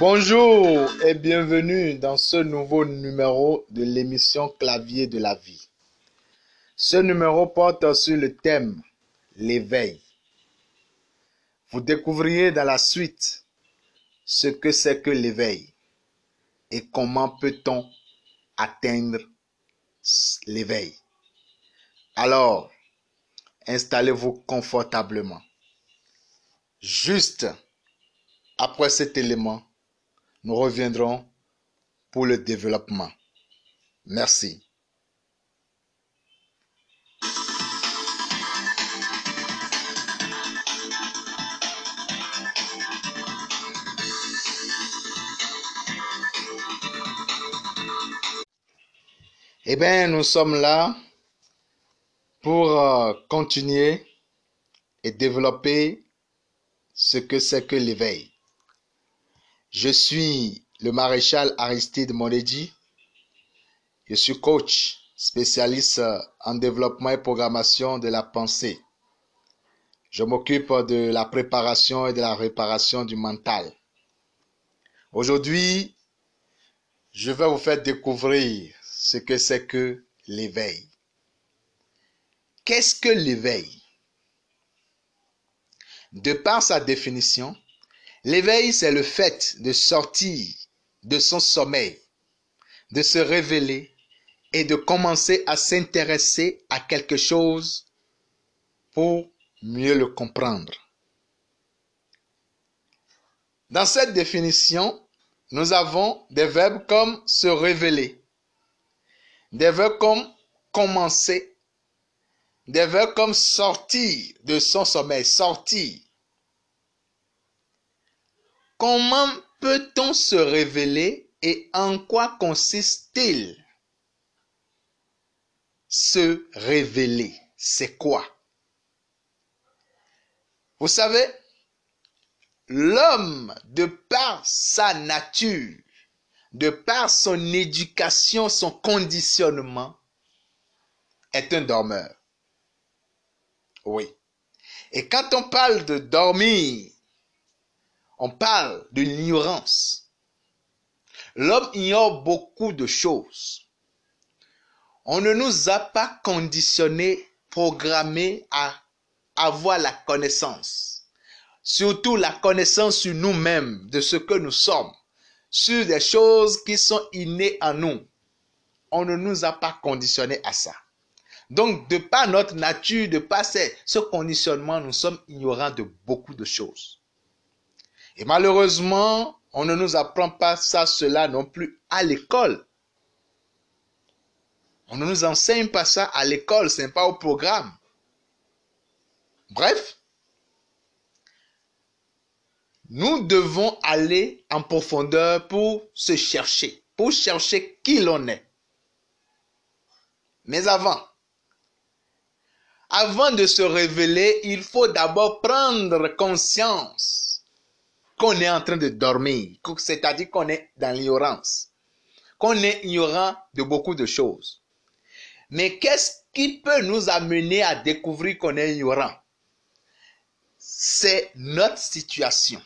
Bonjour et bienvenue dans ce nouveau numéro de l'émission Clavier de la vie. Ce numéro porte sur le thème l'éveil. Vous découvriez dans la suite ce que c'est que l'éveil et comment peut-on atteindre l'éveil. Alors, installez-vous confortablement. Juste après cet élément, nous reviendrons pour le développement. Merci. Eh bien, nous sommes là pour euh, continuer et développer ce que c'est que l'éveil. Je suis le maréchal Aristide Monedi. Je suis coach spécialiste en développement et programmation de la pensée. Je m'occupe de la préparation et de la réparation du mental. Aujourd'hui, je vais vous faire découvrir ce que c'est que l'éveil. Qu'est-ce que l'éveil? De par sa définition, l'éveil, c'est le fait de sortir de son sommeil, de se révéler et de commencer à s'intéresser à quelque chose pour mieux le comprendre. Dans cette définition, nous avons des verbes comme se révéler, des verbes comme commencer, des verbes comme sortir de son sommeil, sortir. Comment peut-on se révéler et en quoi consiste-t-il? Se révéler, c'est quoi? Vous savez, l'homme, de par sa nature, de par son éducation, son conditionnement, est un dormeur. Oui. Et quand on parle de dormir, on parle de l'ignorance. L'homme ignore beaucoup de choses. On ne nous a pas conditionnés, programmés à avoir la connaissance. Surtout la connaissance sur nous-mêmes, de ce que nous sommes sur des choses qui sont innées en nous. On ne nous a pas conditionnés à ça. Donc, de par notre nature, de par ce conditionnement, nous sommes ignorants de beaucoup de choses. Et malheureusement, on ne nous apprend pas ça, cela non plus à l'école. On ne nous enseigne pas ça à l'école, ce n'est pas au programme. Bref, nous devons aller en profondeur pour se chercher, pour chercher qui l'on est. Mais avant, avant de se révéler, il faut d'abord prendre conscience qu'on est en train de dormir, c'est-à-dire qu'on est dans l'ignorance, qu'on est ignorant de beaucoup de choses. Mais qu'est-ce qui peut nous amener à découvrir qu'on est ignorant? C'est notre situation.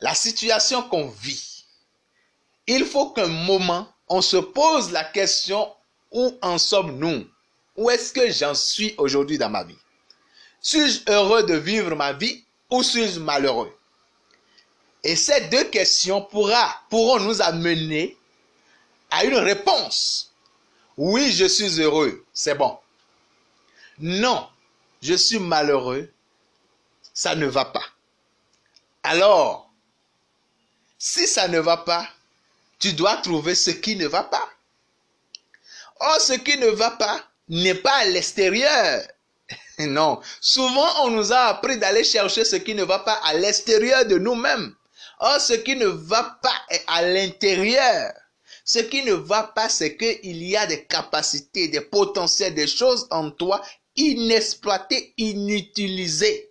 La situation qu'on vit, il faut qu'un moment, on se pose la question où en sommes-nous? Où est-ce que j'en suis aujourd'hui dans ma vie? Suis-je heureux de vivre ma vie ou suis-je malheureux? Et ces deux questions pourra, pourront nous amener à une réponse. Oui, je suis heureux, c'est bon. Non, je suis malheureux, ça ne va pas. Alors, si ça ne va pas, tu dois trouver ce qui ne va pas. Or, ce qui ne va pas n'est pas à l'extérieur. Non, souvent on nous a appris d'aller chercher ce qui ne va pas à l'extérieur de nous-mêmes. Or, ce qui ne va pas est à l'intérieur. Ce qui ne va pas, c'est qu'il y a des capacités, des potentiels, des choses en toi inexploitées, inutilisées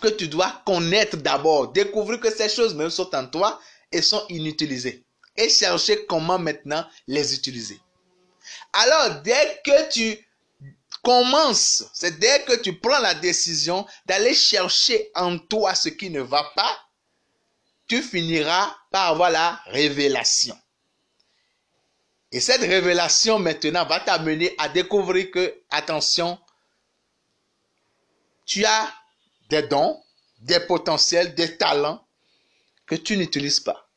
que tu dois connaître d'abord, découvrir que ces choses même sont en toi et sont inutilisées. Et chercher comment maintenant les utiliser. Alors, dès que tu commences, c'est dès que tu prends la décision d'aller chercher en toi ce qui ne va pas, tu finiras par avoir la révélation. Et cette révélation maintenant va t'amener à découvrir que, attention, tu as des dons, des potentiels, des talents que tu n'utilises pas.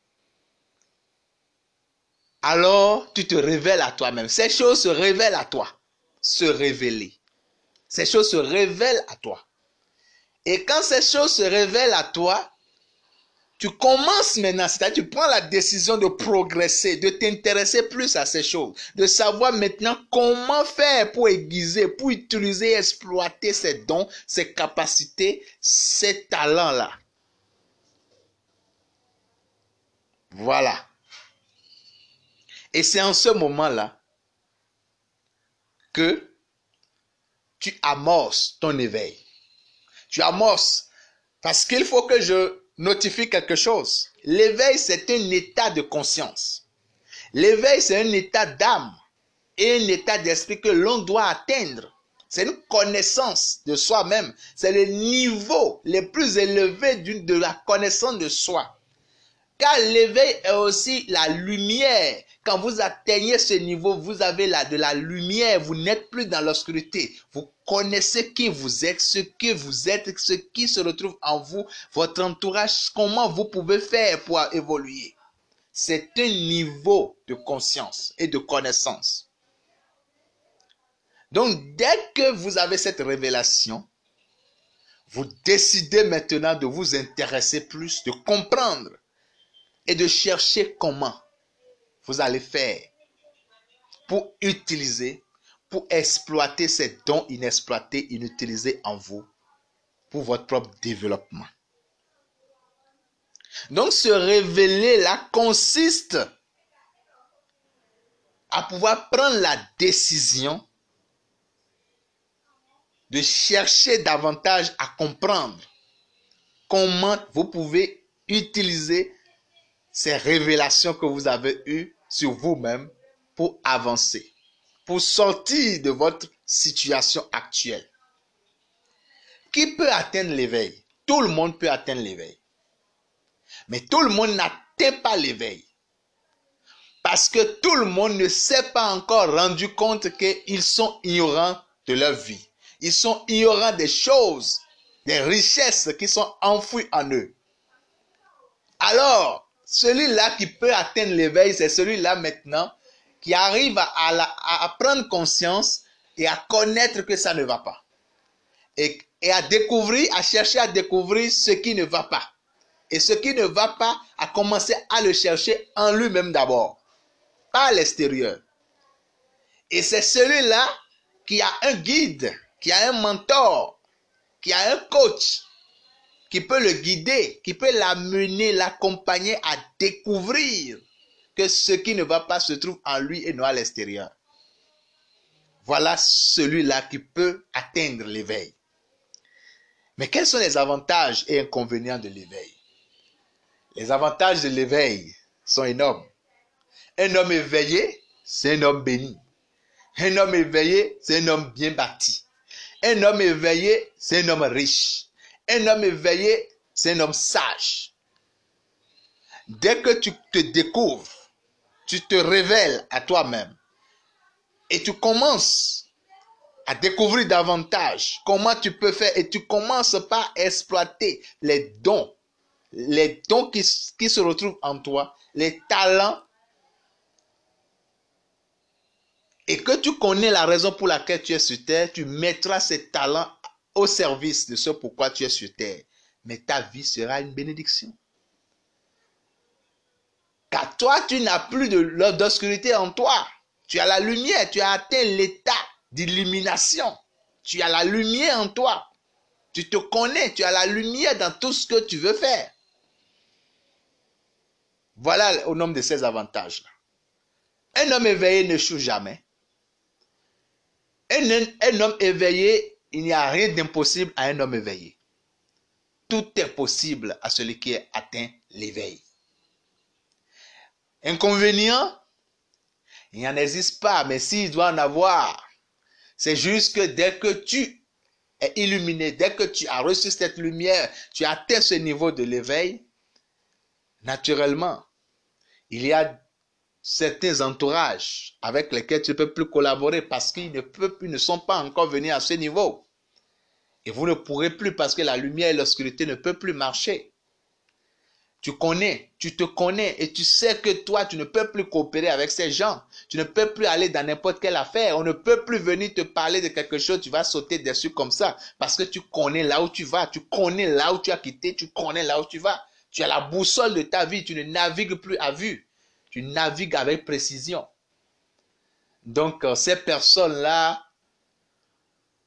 Alors, tu te révèles à toi-même. Ces choses se révèlent à toi. Se révéler. Ces choses se révèlent à toi. Et quand ces choses se révèlent à toi, tu commences maintenant, c'est-à-dire tu prends la décision de progresser, de t'intéresser plus à ces choses, de savoir maintenant comment faire pour aiguiser, pour utiliser, exploiter ces dons, ces capacités, ces talents-là. Voilà. Et c'est en ce moment-là que tu amorces ton éveil. Tu amorces parce qu'il faut que je notifie quelque chose. L'éveil, c'est un état de conscience. L'éveil, c'est un état d'âme et un état d'esprit que l'on doit atteindre. C'est une connaissance de soi-même. C'est le niveau le plus élevé de la connaissance de soi. Car l'éveil est aussi la lumière. Quand vous atteignez ce niveau, vous avez la, de la lumière. Vous n'êtes plus dans l'obscurité. Vous connaissez qui vous êtes, ce que vous êtes, ce qui se retrouve en vous, votre entourage, comment vous pouvez faire pour évoluer. C'est un niveau de conscience et de connaissance. Donc, dès que vous avez cette révélation, vous décidez maintenant de vous intéresser plus, de comprendre et de chercher comment vous allez faire pour utiliser, pour exploiter ces dons inexploités, inutilisés en vous pour votre propre développement. Donc se révéler là consiste à pouvoir prendre la décision de chercher davantage à comprendre comment vous pouvez utiliser ces révélations que vous avez eues sur vous-même pour avancer, pour sortir de votre situation actuelle. Qui peut atteindre l'éveil? Tout le monde peut atteindre l'éveil. Mais tout le monde n'atteint pas l'éveil. Parce que tout le monde ne s'est pas encore rendu compte qu'ils sont ignorants de leur vie. Ils sont ignorants des choses, des richesses qui sont enfouies en eux. Alors, celui-là qui peut atteindre l'éveil, c'est celui-là maintenant qui arrive à, prendre conscience et à connaître que ça ne va pas. Et, à découvrir, à chercher à découvrir ce qui ne va pas. Et ce qui ne va pas, à commencer à le chercher en lui-même d'abord, pas à l'extérieur. Et c'est celui-là qui a un guide, qui a un mentor, qui a un coach, qui peut le guider, qui peut l'amener, l'accompagner à découvrir que ce qui ne va pas se trouve en lui et non à l'extérieur. Voilà celui-là qui peut atteindre l'éveil. Mais quels sont les avantages et inconvénients de l'éveil? Les avantages de l'éveil sont énormes. Un homme éveillé, c'est un homme béni. Un homme éveillé, c'est un homme bien bâti. Un homme éveillé, c'est un homme riche. Un homme éveillé, c'est un homme sage. Dès que tu te découvres, tu te révèles à toi-même. Et tu commences à découvrir davantage comment tu peux faire. Et tu commences par exploiter les dons, les dons qui, se retrouvent en toi, les talents. Et que tu connais la raison pour laquelle tu es sur terre, tu mettras ces talents au service de ce pourquoi tu es sur terre. Mais ta vie sera une bénédiction. Car toi, tu n'as plus d'obscurité en toi. Tu as la lumière, tu as atteint l'état d'illumination. Tu as la lumière en toi. Tu te connais, tu as la lumière dans tout ce que tu veux faire. Voilà au nombre de ces avantages-là. Un homme éveillé ne choue jamais. un homme éveillé il n'y a rien d'impossible à un homme éveillé. Tout est possible à celui qui a atteint l'éveil. Inconvénient, il n'y en existe pas, mais s'il doit en avoir, c'est juste que dès que tu es illuminé, dès que tu as reçu cette lumière, tu as atteint ce niveau de l'éveil, naturellement, il y a certains entourages avec lesquels tu ne peux plus collaborer parce qu'ils ne, ne sont pas encore venus à ce niveau. Et vous ne pourrez plus parce que la lumière et l'obscurité ne peuvent plus marcher. Tu connais, tu te connais et tu sais que toi, tu ne peux plus coopérer avec ces gens. Tu ne peux plus aller dans n'importe quelle affaire. On ne peut plus venir te parler de quelque chose, tu vas sauter dessus comme ça. Parce que tu connais là où tu vas, tu connais là où tu as quitté, tu connais là où tu vas. Tu as la boussole de ta vie, tu ne navigues plus à vue. Tu navigues avec précision. Donc, euh, ces personnes-là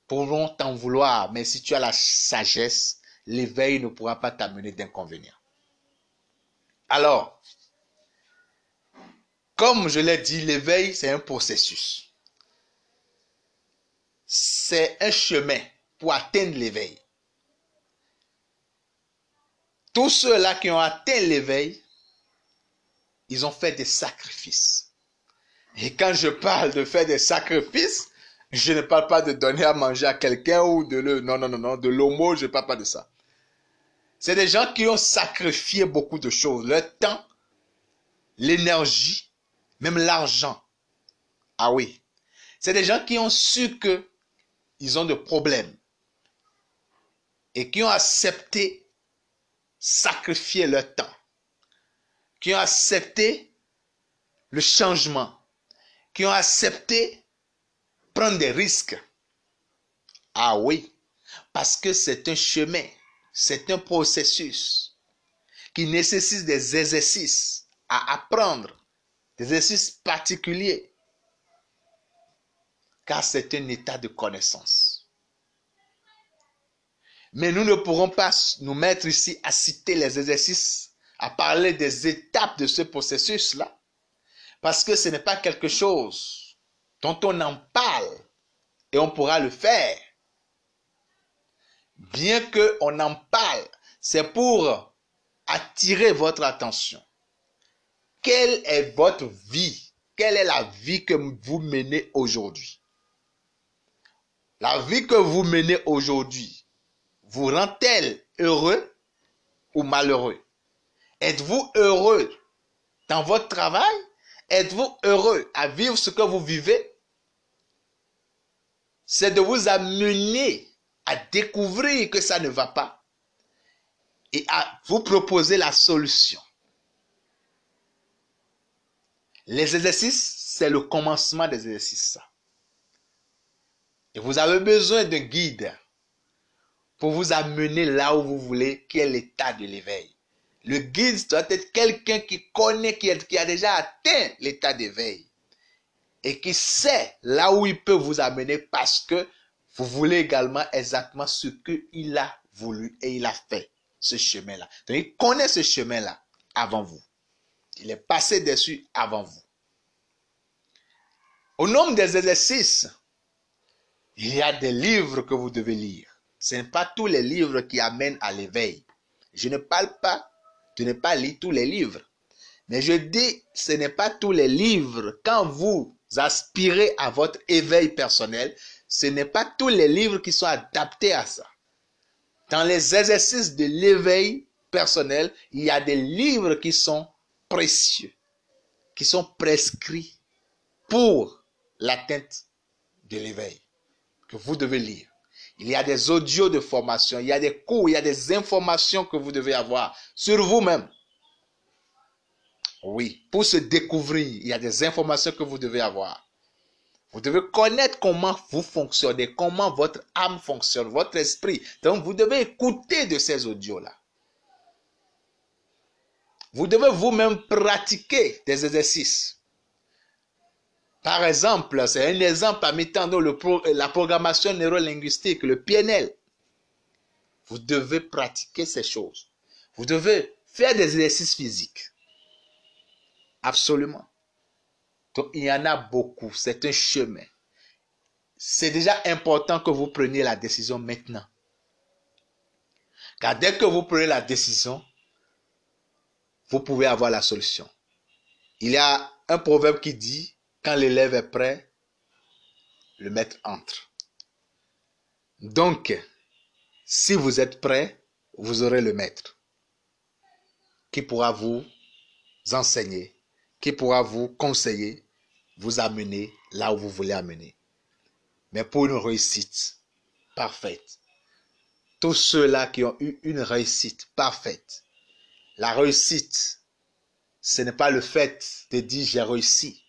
pourront t'en vouloir, mais si tu as la sagesse, l'éveil ne pourra pas t'amener d'inconvénients. Alors, comme je l'ai dit, l'éveil, c'est un processus. C'est un chemin pour atteindre l'éveil. Tous ceux-là qui ont atteint l'éveil, ils ont fait des sacrifices. Et quand je parle de faire des sacrifices, je ne parle pas de donner à manger à quelqu'un ou de le... Non, non, non, non, de l'homo, je ne parle pas de ça. C'est des gens qui ont sacrifié beaucoup de choses, leur temps, l'énergie, même l'argent. Ah oui. C'est des gens qui ont su que ils ont des problèmes et qui ont accepté sacrifier leur temps, qui ont accepté le changement, qui ont accepté prendre des risques. Ah oui, parce que c'est un chemin c'est un processus qui nécessite des exercices à apprendre, des exercices particuliers, car c'est un état de connaissance. Mais nous ne pourrons pas nous mettre ici à citer les exercices, à parler des étapes de ce processus-là, parce que ce n'est pas quelque chose dont on en parle et on pourra le faire. Bien qu'on en parle, c'est pour attirer votre attention. Quelle est votre vie? Quelle est la vie que vous menez aujourd'hui? La vie que vous menez aujourd'hui vous rend-elle heureux ou malheureux? Êtes-vous heureux dans votre travail? Êtes-vous heureux à vivre ce que vous vivez? C'est de vous amener à découvrir que ça ne va pas et à vous proposer la solution. Les exercices, c'est le commencement des exercices. Et vous avez besoin d'un guide pour vous amener là où vous voulez, qui est l'état de l'éveil. Le guide doit être quelqu'un qui connaît, qui, a déjà atteint l'état d'éveil et qui sait là où il peut vous amener parce que vous voulez également exactement ce qu'il a voulu et il a fait, ce chemin-là. Donc, il connaît ce chemin-là avant vous. Il est passé dessus avant vous. Au nombre des exercices, il y a des livres que vous devez lire. Ce n'est pas tous les livres qui amènent à l'éveil. Je ne parle pas de ne pas lire tous les livres. Mais je dis, ce n'est pas tous les livres. Quand vous aspirez à votre éveil personnel, ce n'est pas tous les livres qui sont adaptés à ça. Dans les exercices de l'éveil personnel, il y a des livres qui sont précieux, qui sont prescrits pour l'atteinte de l'éveil, que vous devez lire. Il y a des audios de formation, il y a des cours, il y a des informations que vous devez avoir sur vous-même. Oui, pour se découvrir, il y a des informations que vous devez avoir. Vous devez connaître comment vous fonctionnez, comment votre âme fonctionne, votre esprit. Donc, vous devez écouter de ces audios-là. Vous devez vous-même pratiquer des exercices. Par exemple, c'est un exemple parmi tant d'autres, la programmation neurolinguistique, le PNL. Vous devez pratiquer ces choses. Vous devez faire des exercices physiques. Absolument. Donc, il y en a beaucoup. C'est un chemin. C'est déjà important que vous preniez la décision maintenant. Car dès que vous prenez la décision, vous pouvez avoir la solution. Il y a un proverbe qui dit, quand l'élève est prêt, le maître entre. Donc, si vous êtes prêt, vous aurez le maître. qui pourra vous enseigner, qui pourra vous conseiller, vous amener là où vous voulez amener. Mais pour une réussite parfaite, tous ceux-là qui ont eu une réussite parfaite, la réussite, ce n'est pas le fait de dire j'ai réussi,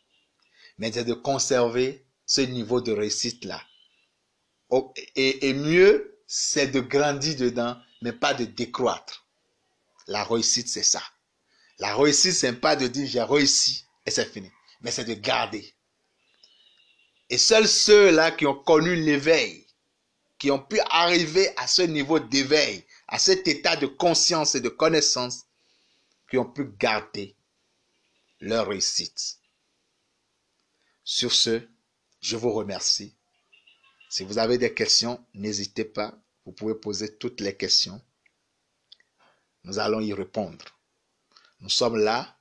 mais c'est de conserver ce niveau de réussite-là. Et, et mieux, c'est de grandir dedans, mais pas de décroître. La réussite, c'est ça. La réussite, c'est pas de dire j'ai réussi et c'est fini, mais c'est de garder. Et seuls ceux-là qui ont connu l'éveil, qui ont pu arriver à ce niveau d'éveil, à cet état de conscience et de connaissance, qui ont pu garder leur réussite. Sur ce, je vous remercie. Si vous avez des questions, n'hésitez pas. Vous pouvez poser toutes les questions. Nous allons y répondre. Nous sommes là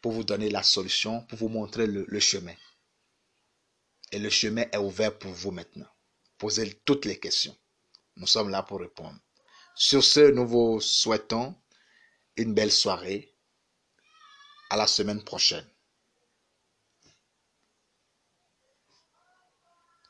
pour vous donner la solution, pour vous montrer le, chemin. Et le chemin est ouvert pour vous maintenant. Posez toutes les questions. Nous sommes là pour répondre. Sur ce, nous vous souhaitons une belle soirée. À la semaine prochaine.